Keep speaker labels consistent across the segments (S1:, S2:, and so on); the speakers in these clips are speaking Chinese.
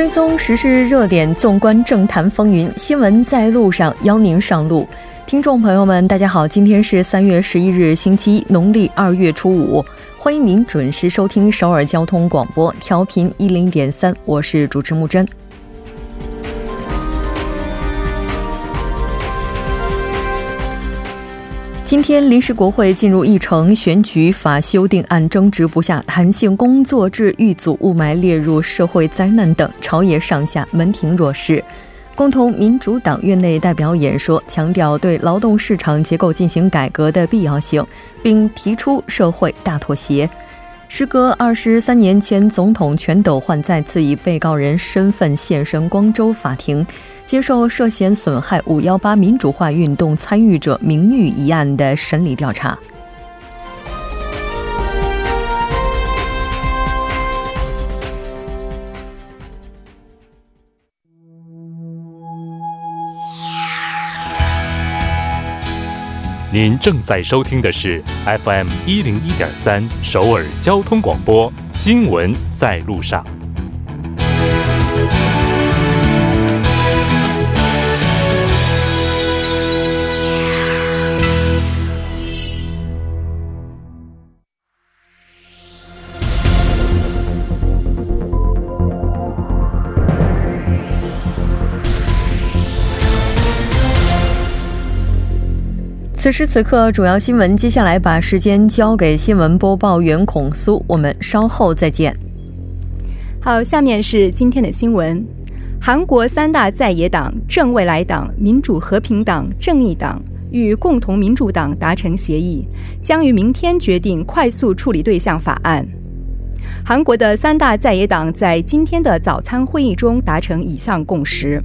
S1: 追踪时事热点，纵观政坛风云，新闻在路上，邀您上路。听众朋友们，大家好，今天是三月十一日，星期一，农历二月初五，欢迎您准时收听首尔交通广播，调频一零点三，我是主持木真。今天临时国会进入议程，选举法修订案争执不下，弹性工作制遇阻，雾霾列入社会灾难等，朝野上下门庭若市。共同民主党院内代表演说，强调对劳动市场结构进行改革的必要性，并提出社会大妥协。时隔二十三年，前总统全斗焕再次以被告人身份现身光州法庭。接受涉嫌损害“五幺八”民主化运动参与者名誉一案的审理调查。
S2: 您正在收听的是 FM 一零一点三首尔交通广播新闻在路上。
S1: 此时此刻，主要新闻。接下来把时间交给新闻播报员孔苏，我们稍后再见。
S3: 好，下面是今天的新闻：韩国三大在野党正未来党、民主和平党、正义党与共同民主党达成协议，将于明天决定快速处理对象法案。韩国的三大在野党在今天的早餐会议中达成以上共识。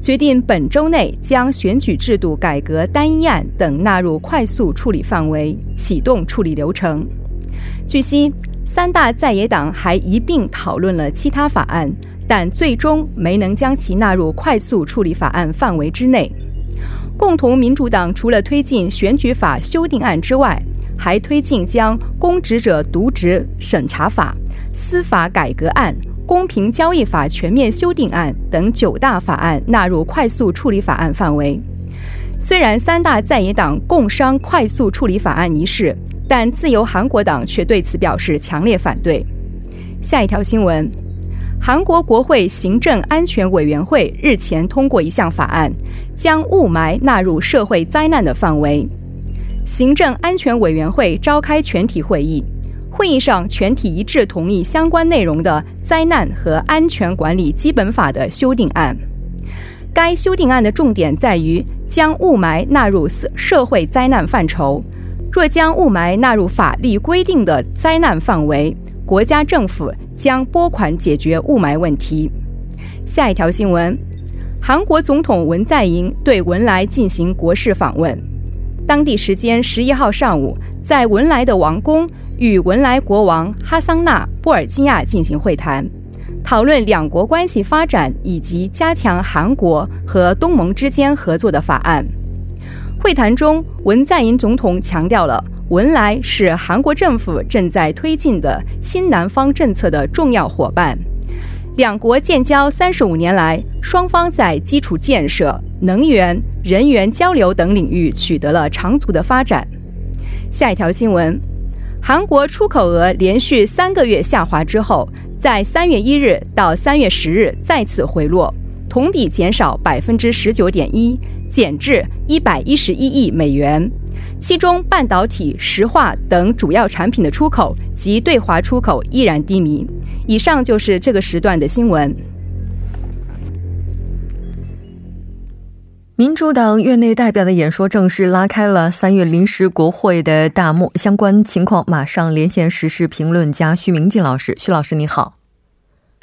S3: 决定本周内将选举制度改革单一案等纳入快速处理范围，启动处理流程。据悉，三大在野党还一并讨论了其他法案，但最终没能将其纳入快速处理法案范围之内。共同民主党除了推进选举法修订案之外，还推进将公职者渎职审查法、司法改革案。公平交易法全面修订案等九大法案纳入快速处理法案范围。虽然三大在野党共商快速处理法案一事，但自由韩国党却对此表示强烈反对。下一条新闻：韩国国会行政安全委员会日前通过一项法案，将雾霾纳入社会灾难的范围。行政安全委员会召开全体会议。会议上，全体一致同意相关内容的《灾难和安全管理基本法》的修订案。该修订案的重点在于将雾霾纳入社社会灾难范畴。若将雾霾纳入法律规定的灾难范围，国家政府将拨款解决雾霾问题。下一条新闻：韩国总统文在寅对文莱进行国事访问。当地时间十一号上午，在文莱的王宫。与文莱国王哈桑纳布尔基亚进行会谈，讨论两国关系发展以及加强韩国和东盟之间合作的法案。会谈中，文在寅总统强调了文莱是韩国政府正在推进的新南方政策的重要伙伴。两国建交三十五年来，双方在基础建设、能源、人员交流等领域取得了长足的发展。下一条新闻。韩国出口额连续三个月下滑之后，在三月一日到三月十日再次回落，同比减少百分之十九点一，减至一百一十一亿美元。其中，半导体、石化等主要产品的出口及对华出口依然低迷。以上就是这个时段的新闻。
S1: 民主党院内代表的演说正式拉开了三月临时国会的大幕。相关情况，马上连线时事评论家徐明进老师。徐老师，你好。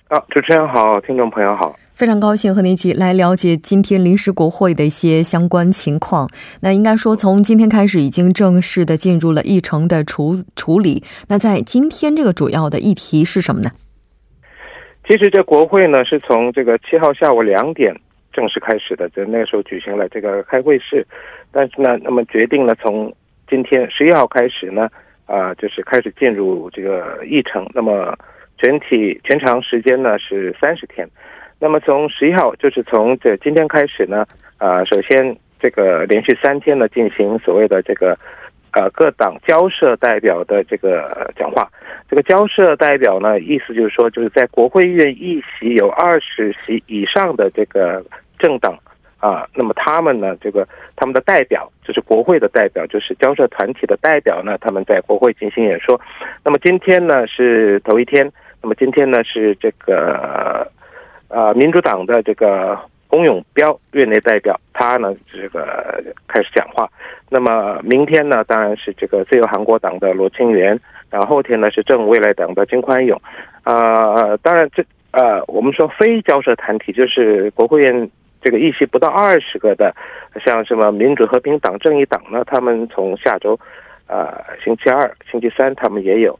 S4: 啊，主持人好，听众朋友好，
S1: 非常高兴和您一起来了解今天临时国会的一些相关情况。那应该说，从今天开始，已经正式的进入了议程的处处理。那在今天这个主要的议题是什么呢？
S4: 其实这国会呢，是从这个七号下午两点。正式开始的，就那个时候举行了这个开会式，但是呢，那么决定呢，从今天十一号开始呢，啊，就是开始进入这个议程。那么全体全长时间呢是三十天。那么从十一号，就是从这今天开始呢，啊，首先这个连续三天呢进行所谓的这个，呃，各党交涉代表的这个讲话。这个交涉代表呢，意思就是说，就是在国会院议席有二十席以上的这个政党啊，那么他们呢，这个他们的代表就是国会的代表，就是交涉团体的代表呢，他们在国会进行演说。那么今天呢是头一天，那么今天呢是这个。呃，民主党的这个龚永标院内代表，他呢这个开始讲话。那么明天呢，当然是这个自由韩国党的罗清源，然后后天呢是正未来党的金宽永。啊，当然这呃，我们说非交涉团体，就是国会院这个议席不到二十个的，像什么民主和平党、正义党呢，他们从下周呃星期二、星期三他们也有。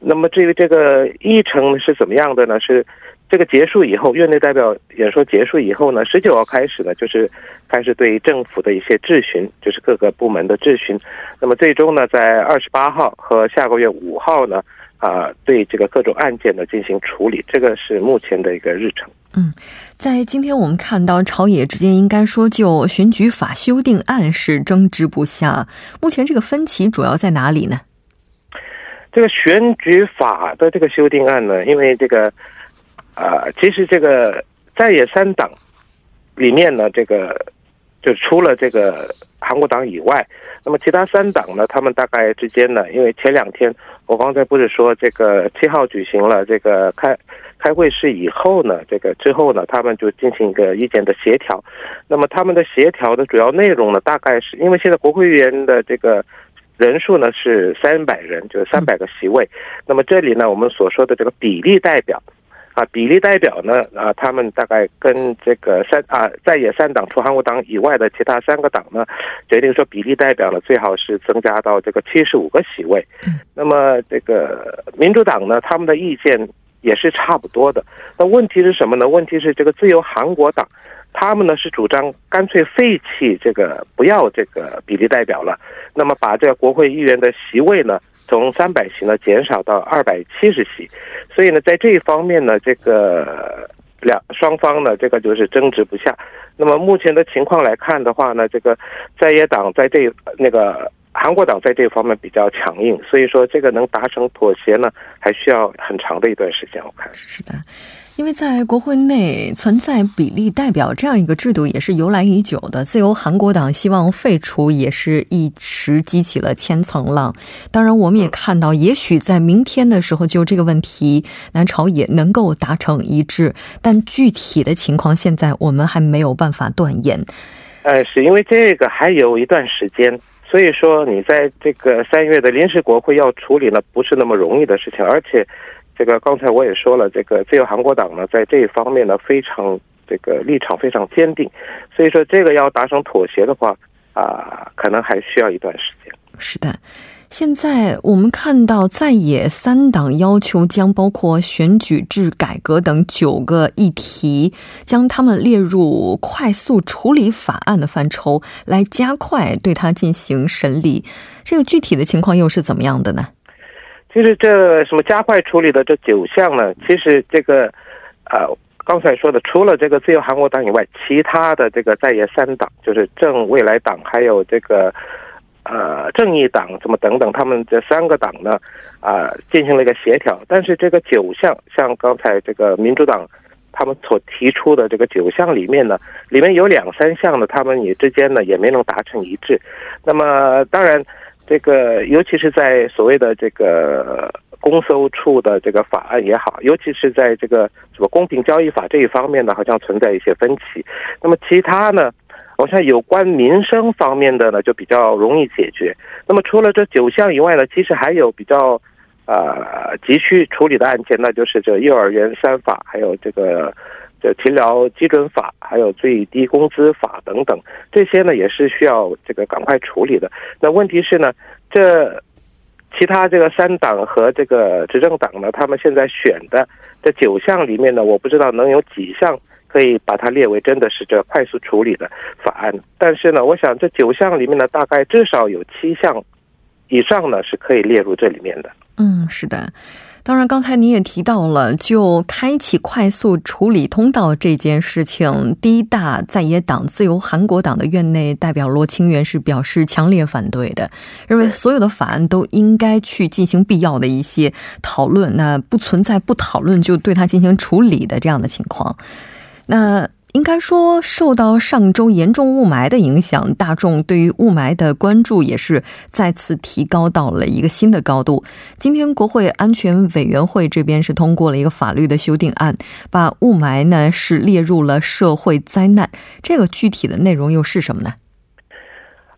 S4: 那么至于这个议程是怎么样的呢？是。这个结束以后，院内代表演说结束以后呢，十九号开始呢，就是开始对政府的一些质询，就是各个部门的质询。那么最终呢，在二十八号和下个月五号呢，啊，对这个各种案件呢进行处理。这个是目前的一个日程。
S1: 嗯，在今天我们看到朝野之间应该说就选举法修订案是争执不下。目前这个分歧主要在哪里呢？
S4: 这个选举法的这个修订案呢，因为这个。啊，其实这个在野三党里面呢，这个就除了这个韩国党以外，那么其他三党呢，他们大概之间呢，因为前两天我刚才不是说这个七号举行了这个开开会式以后呢，这个之后呢，他们就进行一个意见的协调。那么他们的协调的主要内容呢，大概是因为现在国会议员的这个人数呢是三百人，就是三百个席位。那么这里呢，我们所说的这个比例代表。啊，比例代表呢？啊，他们大概跟这个三啊在野三党除韩国党以外的其他三个党呢，决定说比例代表呢最好是增加到这个七十五个席位。那么这个民主党呢，他们的意见也是差不多的。那问题是什么呢？问题是这个自由韩国党。他们呢是主张干脆废弃这个不要这个比例代表了，那么把这个国会议员的席位呢从三百席呢减少到二百七十席，所以呢在这一方面呢这个两双方呢这个就是争执不下。那么目前的情况来看的话呢，这个在野党在这那个韩国党在这方面比较强硬，所以说这个能达成妥协呢还需要很长的一段时间。我看
S1: 是的。因为在国会内存在比例代表这样一个制度，也是由来已久的。自由韩国党希望废除，也是一时激起了千层浪。当然，我们也看到，也许在明天的时候，就这个问题，南朝也能够达成一致。但具体的情况，现在我们还没有办法断言。
S4: 呃，是因为这个还有一段时间，所以说你在这个三月的临时国会要处理呢，不是那么容易的事情，而且。这个刚才我也说了，这个自由韩国党呢，在这一方面呢，非常这个立场非常坚定，所以说这个要达成妥协的话，啊，可能还需要一段时间。
S1: 是的，现在我们看到在野三党要求将包括选举制改革等九个议题，将他们列入快速处理法案的范畴，来加快对它进行审理。这个具体的情况又是怎么样的呢？
S4: 其实这什么加快处理的这九项呢？其实这个，呃，刚才说的，除了这个自由韩国党以外，其他的这个在野三党，就是正未来党，还有这个，呃，正义党，什么等等，他们这三个党呢，啊，进行了一个协调。但是这个九项，像刚才这个民主党他们所提出的这个九项里面呢，里面有两三项呢，他们也之间呢也没能达成一致。那么当然。这个，尤其是在所谓的这个公搜处的这个法案也好，尤其是在这个什么公平交易法这一方面呢，好像存在一些分歧。那么其他呢，好像有关民生方面的呢，就比较容易解决。那么除了这九项以外呢，其实还有比较呃急需处理的案件，那就是这幼儿园三法，还有这个。这勤劳基准法，还有最低工资法等等，这些呢也是需要这个赶快处理的。那问题是呢，这其他这个三党和这个执政党呢，他们现在选的这九项里面呢，我不知道能有几项可以把它列为真的是这快速处理的法案。但是呢，我想这九项里面呢，大概至少有七项以上呢是可以列入这里面的。
S1: 嗯，是的。当然，刚才您也提到了，就开启快速处理通道这件事情，第一大在野党自由韩国党的院内代表罗清源是表示强烈反对的，认为所有的法案都应该去进行必要的一些讨论，那不存在不讨论就对它进行处理的这样的情况。那。应该说，受到上周严重雾霾的影响，大众对于雾霾的关注也是再次提高到了一个新的高度。今天，国会安全委员会这边是通过了一个法律的修订案，把雾霾呢是列入了社会灾难。这个具体的内容又是什么呢？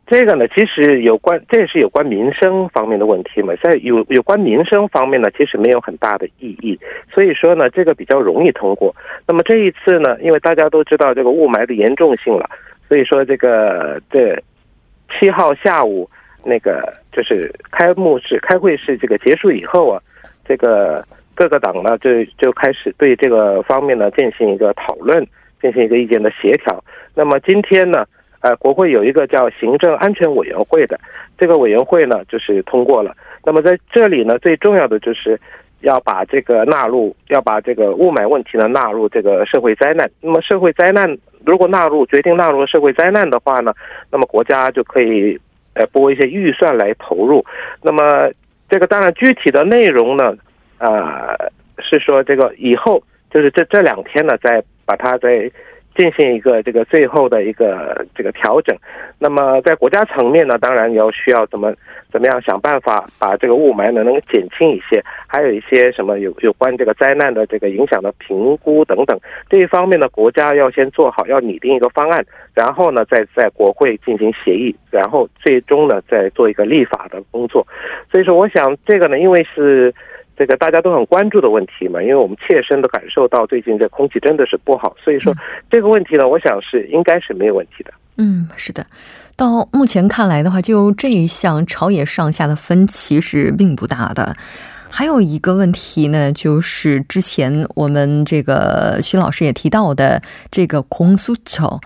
S4: 这个呢，其实有关，这也是有关民生方面的问题嘛。在有有关民生方面呢，其实没有很大的意义。所以说呢，这个比较容易通过。那么这一次呢，因为大家都知道这个雾霾的严重性了，所以说这个这七号下午那个就是开幕式开会式这个结束以后啊，这个各个党呢就就开始对这个方面呢进行一个讨论，进行一个意见的协调。那么今天呢？呃，国会有一个叫行政安全委员会的，这个委员会呢，就是通过了。那么在这里呢，最重要的就是要把这个纳入，要把这个雾霾问题呢纳入这个社会灾难。那么社会灾难如果纳入，决定纳入社会灾难的话呢，那么国家就可以呃拨一些预算来投入。那么这个当然具体的内容呢，呃，是说这个以后就是这这两天呢，再把它再。进行一个这个最后的一个这个调整，那么在国家层面呢，当然要需要怎么怎么样想办法把这个雾霾呢能够减轻一些，还有一些什么有有关这个灾难的这个影响的评估等等这一方面呢，国家要先做好，要拟定一个方案，然后呢再在国会进行协议，然后最终呢再做一个立法的工作。所以说，我想这个呢，因为是。这个大家都很关注的问题嘛，因为我们切身的感受到最近这空气真的是不好，所以说这个问题呢，我想是应该是没有问题的。
S1: 嗯，是的，到目前看来的话，就这一项朝野上下的分歧是并不大的。还有一个问题呢，就是之前我们这个徐老师也提到的这个空诉求。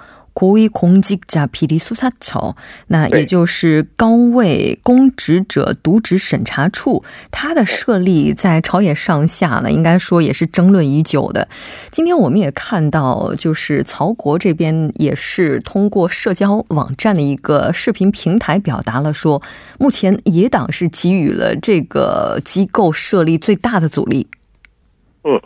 S1: 那也就是高位公职者渎职审查处，它的设立在朝野上下呢，应该说也是争论已久的。今天我们也看到，就是曹国这边也是通过社交网站的一个视频平台表达了说，目前野党是给予了这个机构设立最大的阻力。
S4: 嗯。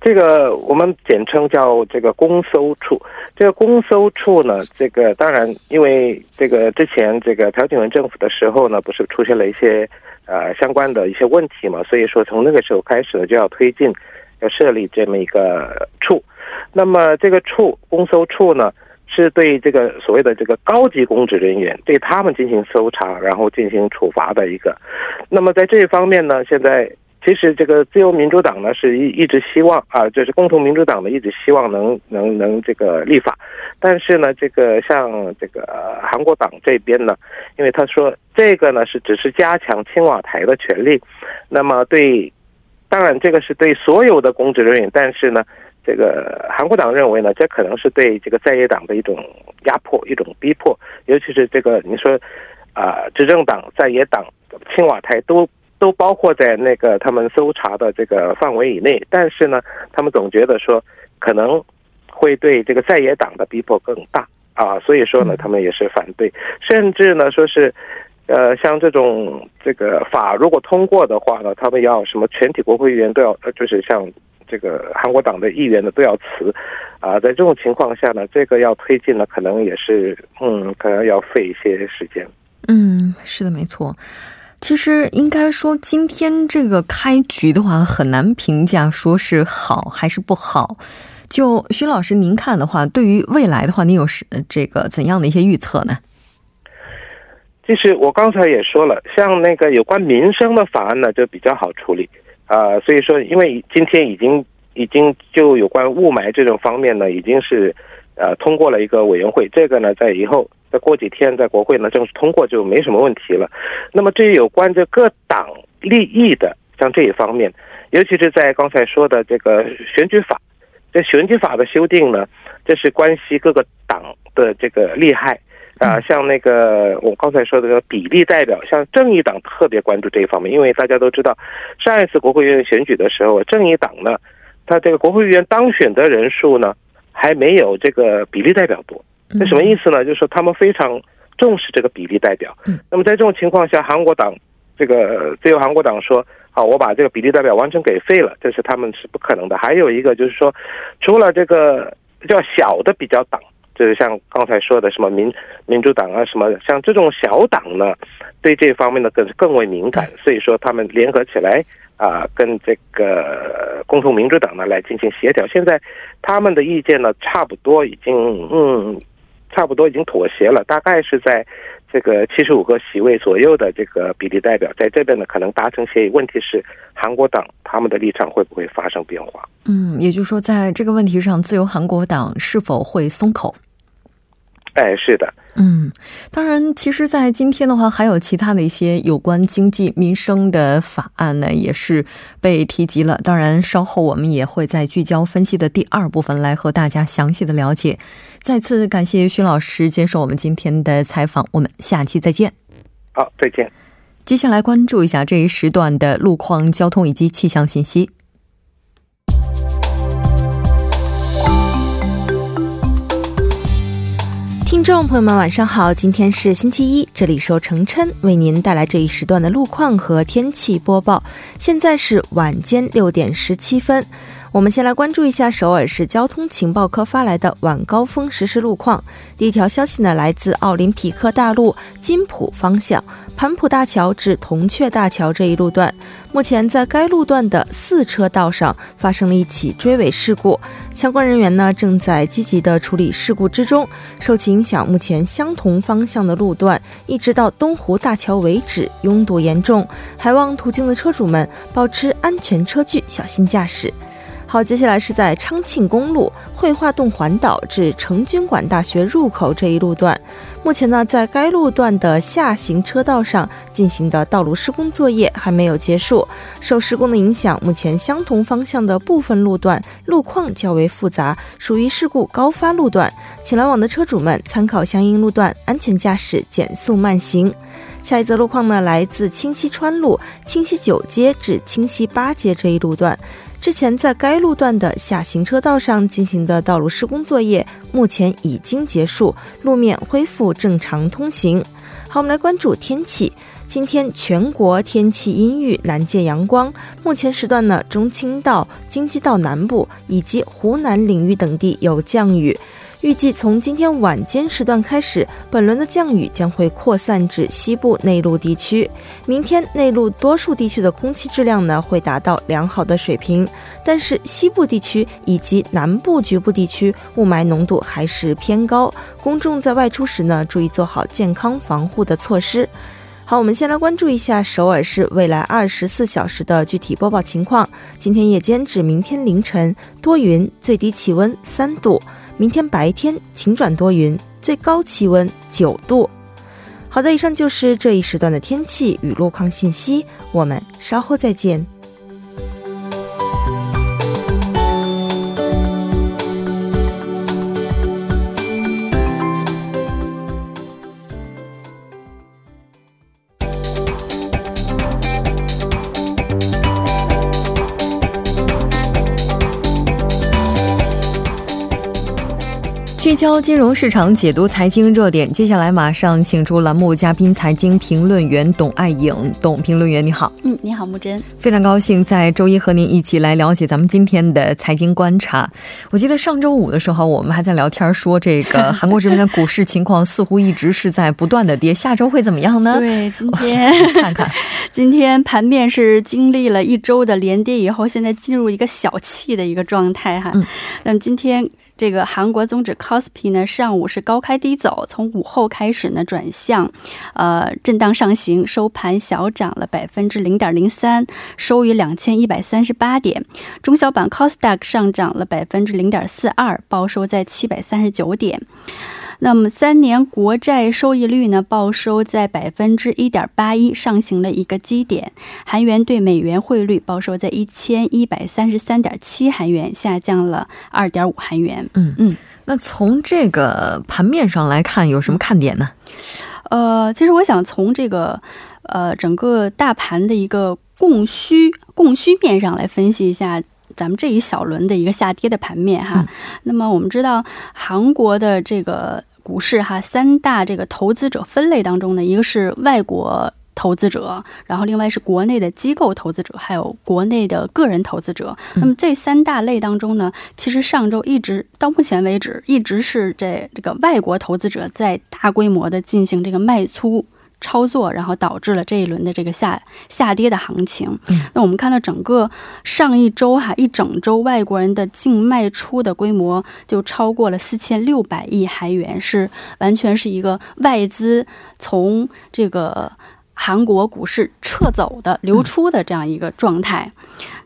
S4: 这个我们简称叫这个公搜处。这个公搜处呢，这个当然，因为这个之前这个朴槿惠政府的时候呢，不是出现了一些呃相关的一些问题嘛，所以说从那个时候开始呢，就要推进要设立这么一个处。那么这个处公搜处呢，是对这个所谓的这个高级公职人员对他们进行搜查，然后进行处罚的一个。那么在这一方面呢，现在。其实这个自由民主党呢是一一直希望啊，就是共同民主党呢一直希望能能能这个立法，但是呢，这个像这个韩国党这边呢，因为他说这个呢是只是加强青瓦台的权利，那么对，当然这个是对所有的公职人员，但是呢，这个韩国党认为呢，这可能是对这个在野党的一种压迫、一种逼迫，尤其是这个你说啊，执政党、在野党青瓦台都。都包括在那个他们搜查的这个范围以内，但是呢，他们总觉得说可能会对这个在野党的逼迫更大啊，所以说呢，他们也是反对，甚至呢说是，呃，像这种这个法如果通过的话呢，他们要什么全体国会议员都要，就是像这个韩国党的议员呢都要辞啊，在这种情况下呢，这个要推进呢，可能也是嗯，可能要费一些时间。
S1: 嗯，是的，没错。其实应该说，今天这个开局的话，很难评价说是好还是不好。就徐老师，您看的话，对于未来的话，您有是这个怎样的一些预测呢？
S4: 其实我刚才也说了，像那个有关民生的法案呢，就比较好处理啊。所以说，因为今天已经已经就有关雾霾这种方面呢，已经是呃通过了一个委员会，这个呢，在以后。再过几天，在国会呢正式通过就没什么问题了。那么，这有关这各党利益的，像这一方面，尤其是在刚才说的这个选举法，这选举法的修订呢，这是关系各个党的这个利害。啊，像那个我刚才说的这个比例代表，像正义党特别关注这一方面，因为大家都知道，上一次国会议员选举的时候，正义党呢，他这个国会议员当选的人数呢，还没有这个比例代表多。那什么意思呢？就是说他们非常重视这个比例代表。那么在这种情况下，韩国党这个自由韩国党说：“好，我把这个比例代表完全给废了。”这是他们是不可能的。还有一个就是说，除了这个比较小的比较党。就是像刚才说的什么民民主党啊，什么像这种小党呢，对这方面呢更更为敏感，所以说他们联合起来啊，跟这个共同民主党呢来进行协调。现在他们的意见呢，差不多已经嗯，差不多已经妥协了，大概是在这个七十五个席位左右的这个比例代表，在这边呢可能达成协议。问题是韩国党他们的立场会不会发生变化？
S1: 嗯，也就是说，在这个问题上，自由韩国党是否会松口？
S4: 哎，是的，
S1: 嗯，当然，其实，在今天的话，还有其他的一些有关经济民生的法案呢，也是被提及了。当然，稍后我们也会在聚焦分析的第二部分来和大家详细的了解。再次感谢徐老师接受我们今天的采访，我们下期再见。
S4: 好，再见。
S1: 接下来关注一下这一时段的路况、交通以及气象信息。
S5: 听众朋友们，晚上好！今天是星期一，这里是程琛为您带来这一时段的路况和天气播报。现在是晚间六点十七分。我们先来关注一下首尔市交通情报科发来的晚高峰实时路况。第一条消息呢，来自奥林匹克大路金浦方向盘浦大桥至铜雀大桥这一路段，目前在该路段的四车道上发生了一起追尾事故，相关人员呢正在积极的处理事故之中。受其影响，目前相同方向的路段一直到东湖大桥为止拥堵严重，还望途经的车主们保持安全车距，小心驾驶。好，接下来是在昌庆公路绘画洞环岛至成均馆大学入口这一路段，目前呢，在该路段的下行车道上进行的道路施工作业还没有结束。受施工的影响，目前相同方向的部分路段路况较为复杂，属于事故高发路段，请来往的车主们参考相应路段，安全驾驶，减速慢行。下一则路况呢，来自清溪川路清溪九街至清溪八街这一路段。之前在该路段的下行车道上进行的道路施工作业，目前已经结束，路面恢复正常通行。好，我们来关注天气。今天全国天气阴郁，难见阳光。目前时段呢，中青道、京畿道南部以及湖南领域等地有降雨。预计从今天晚间时段开始，本轮的降雨将会扩散至西部内陆地区。明天内陆多数地区的空气质量呢会达到良好的水平，但是西部地区以及南部局部地区雾霾浓度还是偏高。公众在外出时呢，注意做好健康防护的措施。好，我们先来关注一下首尔市未来二十四小时的具体播报情况。今天夜间至明天凌晨多云，最低气温三度。明天白天晴转多云，最高气温九度。好的，以上就是这一时段的天气与路况信息，我们稍后再见。
S1: 焦金融市场，解读财经热点。接下来马上请出栏目嘉宾，财经评论员董爱颖。董评论员，你好。
S6: 嗯，你好，木真。
S1: 非常高兴在周一和您一起来了解咱们今天的财经观察。我记得上周五的时候，我们还在聊天说，这个韩国这边的股市情况似乎一直是在不断的跌。下周会怎么样呢？
S6: 对，今天
S1: 看看，
S6: 今天盘面是经历了一周的连跌以后，现在进入一个小气的一个状态哈。嗯，那今天。这个韩国综指 c o s p i 呢，上午是高开低走，从午后开始呢转向，呃，震荡上行，收盘小涨了百分之零点零三，收于两千一百三十八点。中小板 c o s d a q 上涨了百分之零点四二，报收在七百三十九点。那么三年国债收益率呢，报收在百分之一点八一，上行了一个基点。韩元对美元汇率报收在一千一百三十三点七韩元，下降了二点五韩元。
S1: 嗯嗯，那从这个盘面上来看，有什么看点呢？
S6: 呃，其实我想从这个呃整个大盘的一个供需供需面上来分析一下。咱们这一小轮的一个下跌的盘面哈，那么我们知道韩国的这个股市哈，三大这个投资者分类当中呢，一个是外国投资者，然后另外是国内的机构投资者，还有国内的个人投资者。那么这三大类当中呢，其实上周一直到目前为止，一直是这这个外国投资者在大规模的进行这个卖出。操作，然后导致了这一轮的这个下下跌的行情。那我们看到整个上一周哈，一整周外国人的净卖出的规模就超过了四千六百亿韩元，是完全是一个外资从这个韩国股市撤走的、流出的这样一个状态。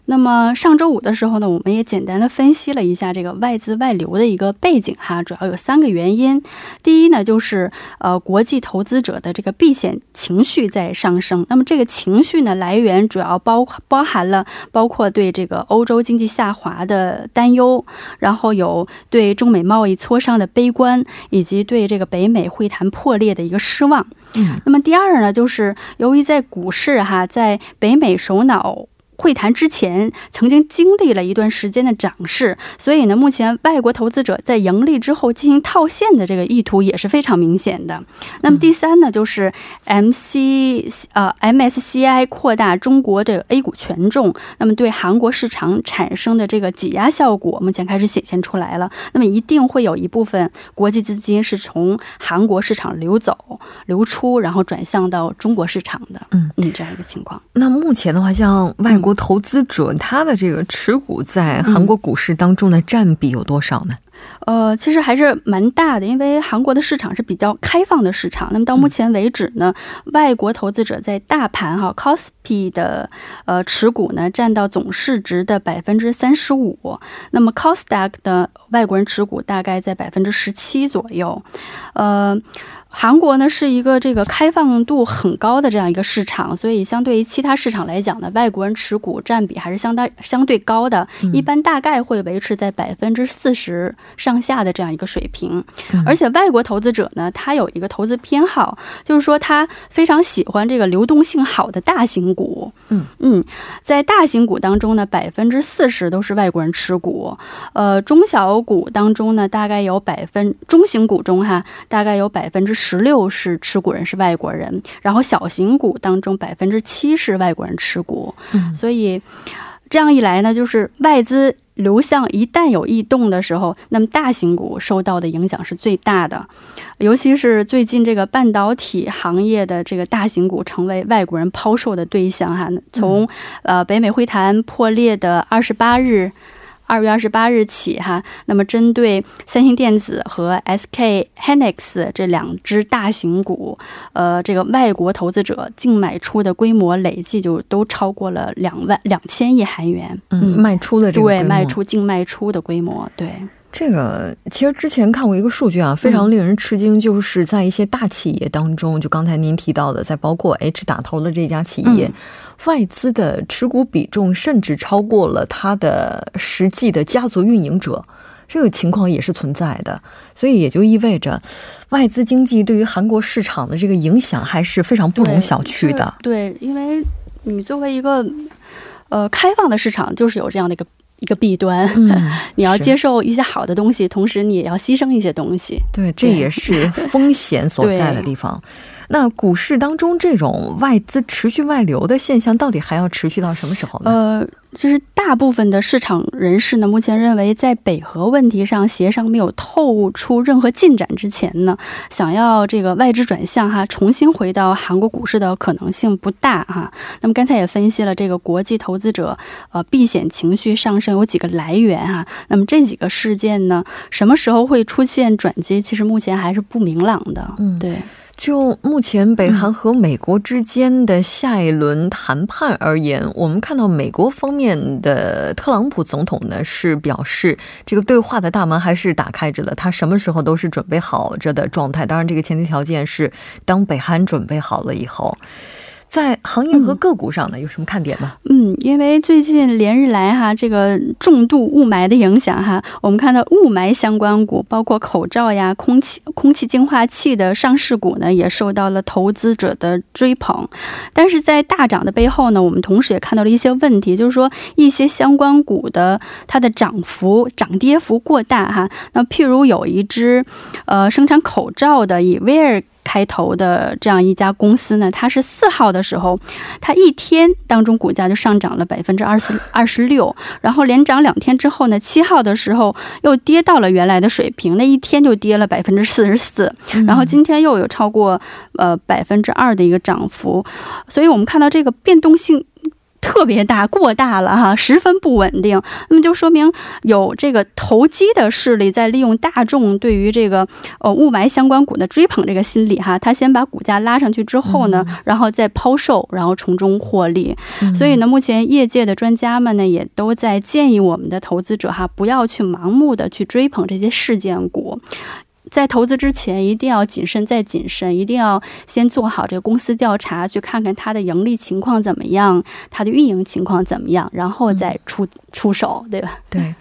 S6: 那么上周五的时候呢，我们也简单的分析了一下这个外资外流的一个背景哈，主要有三个原因。第一呢，就是呃国际投资者的这个避险情绪在上升。那么这个情绪呢，来源主要包包含了包括对这个欧洲经济下滑的担忧，然后有对中美贸易磋商的悲观，以及对这个北美会谈破裂的一个失望。嗯，那么第二呢，就是由于在股市哈，在北美首脑。会谈之前曾经经历了一段时间的涨势，所以呢，目前外国投资者在盈利之后进行套现的这个意图也是非常明显的。那么第三呢，就是 M C 呃 M S C I 扩大中国这个 A 股权重，那么对韩国市场产生的这个挤压效果目前开始显现出来了。那么一定会有一部分国际资金是从韩国市场流走、流出，然后转向到中国市场的。嗯嗯，这样一个情况。
S1: 那目前的话，像外国投资者他的这个持股在韩国股市当中的占比有多少呢？
S6: 呃，其实还是蛮大的，因为韩国的市场是比较开放的市场。那么到目前为止呢，外国投资者在大盘哈 c o s p i 的呃持股呢占到总市值的百分之三十五，那么 c o s d a q 的外国人持股大概在百分之十七左右，呃。韩国呢是一个这个开放度很高的这样一个市场，所以相对于其他市场来讲呢，外国人持股占比还是相当相对高的，一般大概会维持在百分之四十上下的这样一个水平。而且外国投资者呢，他有一个投资偏好，就是说他非常喜欢这个流动性好的大型股。嗯嗯，在大型股当中呢，百分之四十都是外国人持股，呃，中小股当中呢，大概有百分中型股中哈，大概有百分之。十六是持股人是外国人，然后小型股当中百分之七是外国人持股，所以这样一来呢，就是外资流向一旦有异动的时候，那么大型股受到的影响是最大的，尤其是最近这个半导体行业的这个大型股成为外国人抛售的对象哈，从呃北美会谈破裂的二十八日。二月二十八日起，哈，那么针对三星电子和 SK Hynix 这两只大型股，呃，这个外国投资者净买出的规模累计就都超过了两万两千亿韩元。
S1: 嗯，卖出的这个
S6: 对卖出净卖出的规模，对。
S1: 这个其实之前看过一个数据啊，非常令人吃惊，就是在一些大企业当中，就刚才您提到的，在包括 H 打头的这家企业，外资的持股比重甚至超过了它的实际的家族运营者，这个情况也是存在的。所以也就意味着，外资经济对于韩国市场的这个影响还是非常不容小觑的。
S6: 对，因为你作为一个呃开放的市场，就是有这样的一个。一个弊端，你要接受一些好的东西，同时你也要牺牲一些东西。
S1: 对，这也是风险所在的地方。那股市当中这种外资持续外流的现象，到底还要持续到什么时候呢？
S6: 呃，就是大部分的市场人士呢，目前认为在北核问题上协商没有透出任何进展之前呢，想要这个外资转向哈，重新回到韩国股市的可能性不大哈。那么刚才也分析了这个国际投资者呃避险情绪上升有几个来源哈。那么这几个事件呢，什么时候会出现转机？其实目前还是不明朗的。嗯，对。
S1: 就目前北韩和美国之间的下一轮谈判而言，我们看到美国方面的特朗普总统呢是表示，这个对话的大门还是打开着的，他什么时候都是准备好着的状态。当然，这个前提条件是当北韩准备好了以后。在行业和个股上呢，有什么看点吗？
S6: 嗯，因为最近连日来哈，这个重度雾霾的影响哈，我们看到雾霾相关股，包括口罩呀、空气空气净化器的上市股呢，也受到了投资者的追捧。但是在大涨的背后呢，我们同时也看到了一些问题，就是说一些相关股的它的涨幅涨跌幅过大哈。那譬如有一只呃生产口罩的以威尔。开头的这样一家公司呢，它是四号的时候，它一天当中股价就上涨了百分之二十二十六，然后连涨两天之后呢，七号的时候又跌到了原来的水平，那一天就跌了百分之四十四，然后今天又有超过呃百分之二的一个涨幅，所以我们看到这个变动性。特别大，过大了哈，十分不稳定。那么就说明有这个投机的势力在利用大众对于这个呃雾霾相关股的追捧这个心理哈，他先把股价拉上去之后呢，然后再抛售，然后从中获利。所以呢，目前业界的专家们呢也都在建议我们的投资者哈，不要去盲目的去追捧这些事件股。在投资之前，一定要谨慎再谨慎，一定要先做好这个公司调查，去看看它的盈利情况怎么样，它的运营情况怎么样，然后再出出手，对吧？
S1: 对，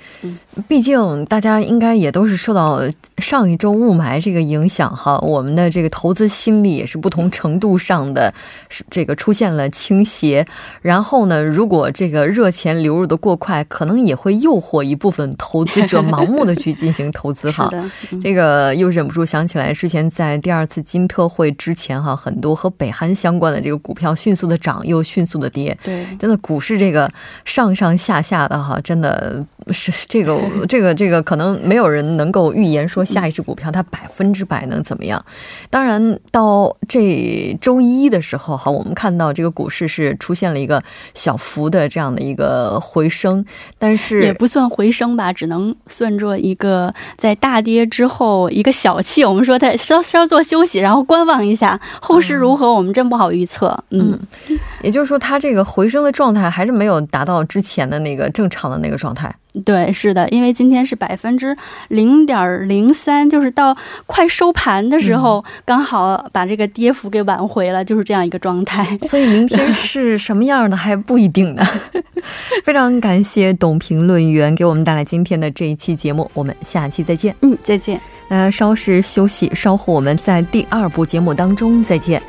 S1: 毕竟大家应该也都是受到上一周雾霾这个影响哈，我们的这个投资心理也是不同程度上的这个出现了倾斜。然后呢，如果这个热钱流入的过快，可能也会诱惑一部分投资者盲目的去进行投资哈。这个。又忍不住想起来，之前在第二次金特会之前，哈，很多和北韩相关的这个股票迅速的涨，又迅速的跌。
S6: 对，
S1: 真的股市这个上上下下的哈，真的是这个这 个这个，可能没有人能够预言说下一只股票它百分之百能怎么样。当然，到这周一的时候，哈，我们看到这个股市是出现了一个小幅的这样的一个回升，但是
S6: 也不算回升吧，只能算作一个在大跌之后一个。小气，我们说他稍稍作休息，然后观望一下后市如何，我们真不好预测。嗯，
S1: 也就是说，它这个回升的状态还是没有达到之前的那个正常的那个状态。
S6: 对，是的，因为今天是百分之零点零三，就是到快收盘的时候，刚好把这个跌幅给挽回了，就是这样一个状态。
S1: 所以明天是什么样的还不一定呢。非常感谢董评论员给我们带来今天的这一期节目，我们下期再见。
S6: 嗯，再见。
S1: 呃，稍事休息，稍后我们在第二部节目当中再见。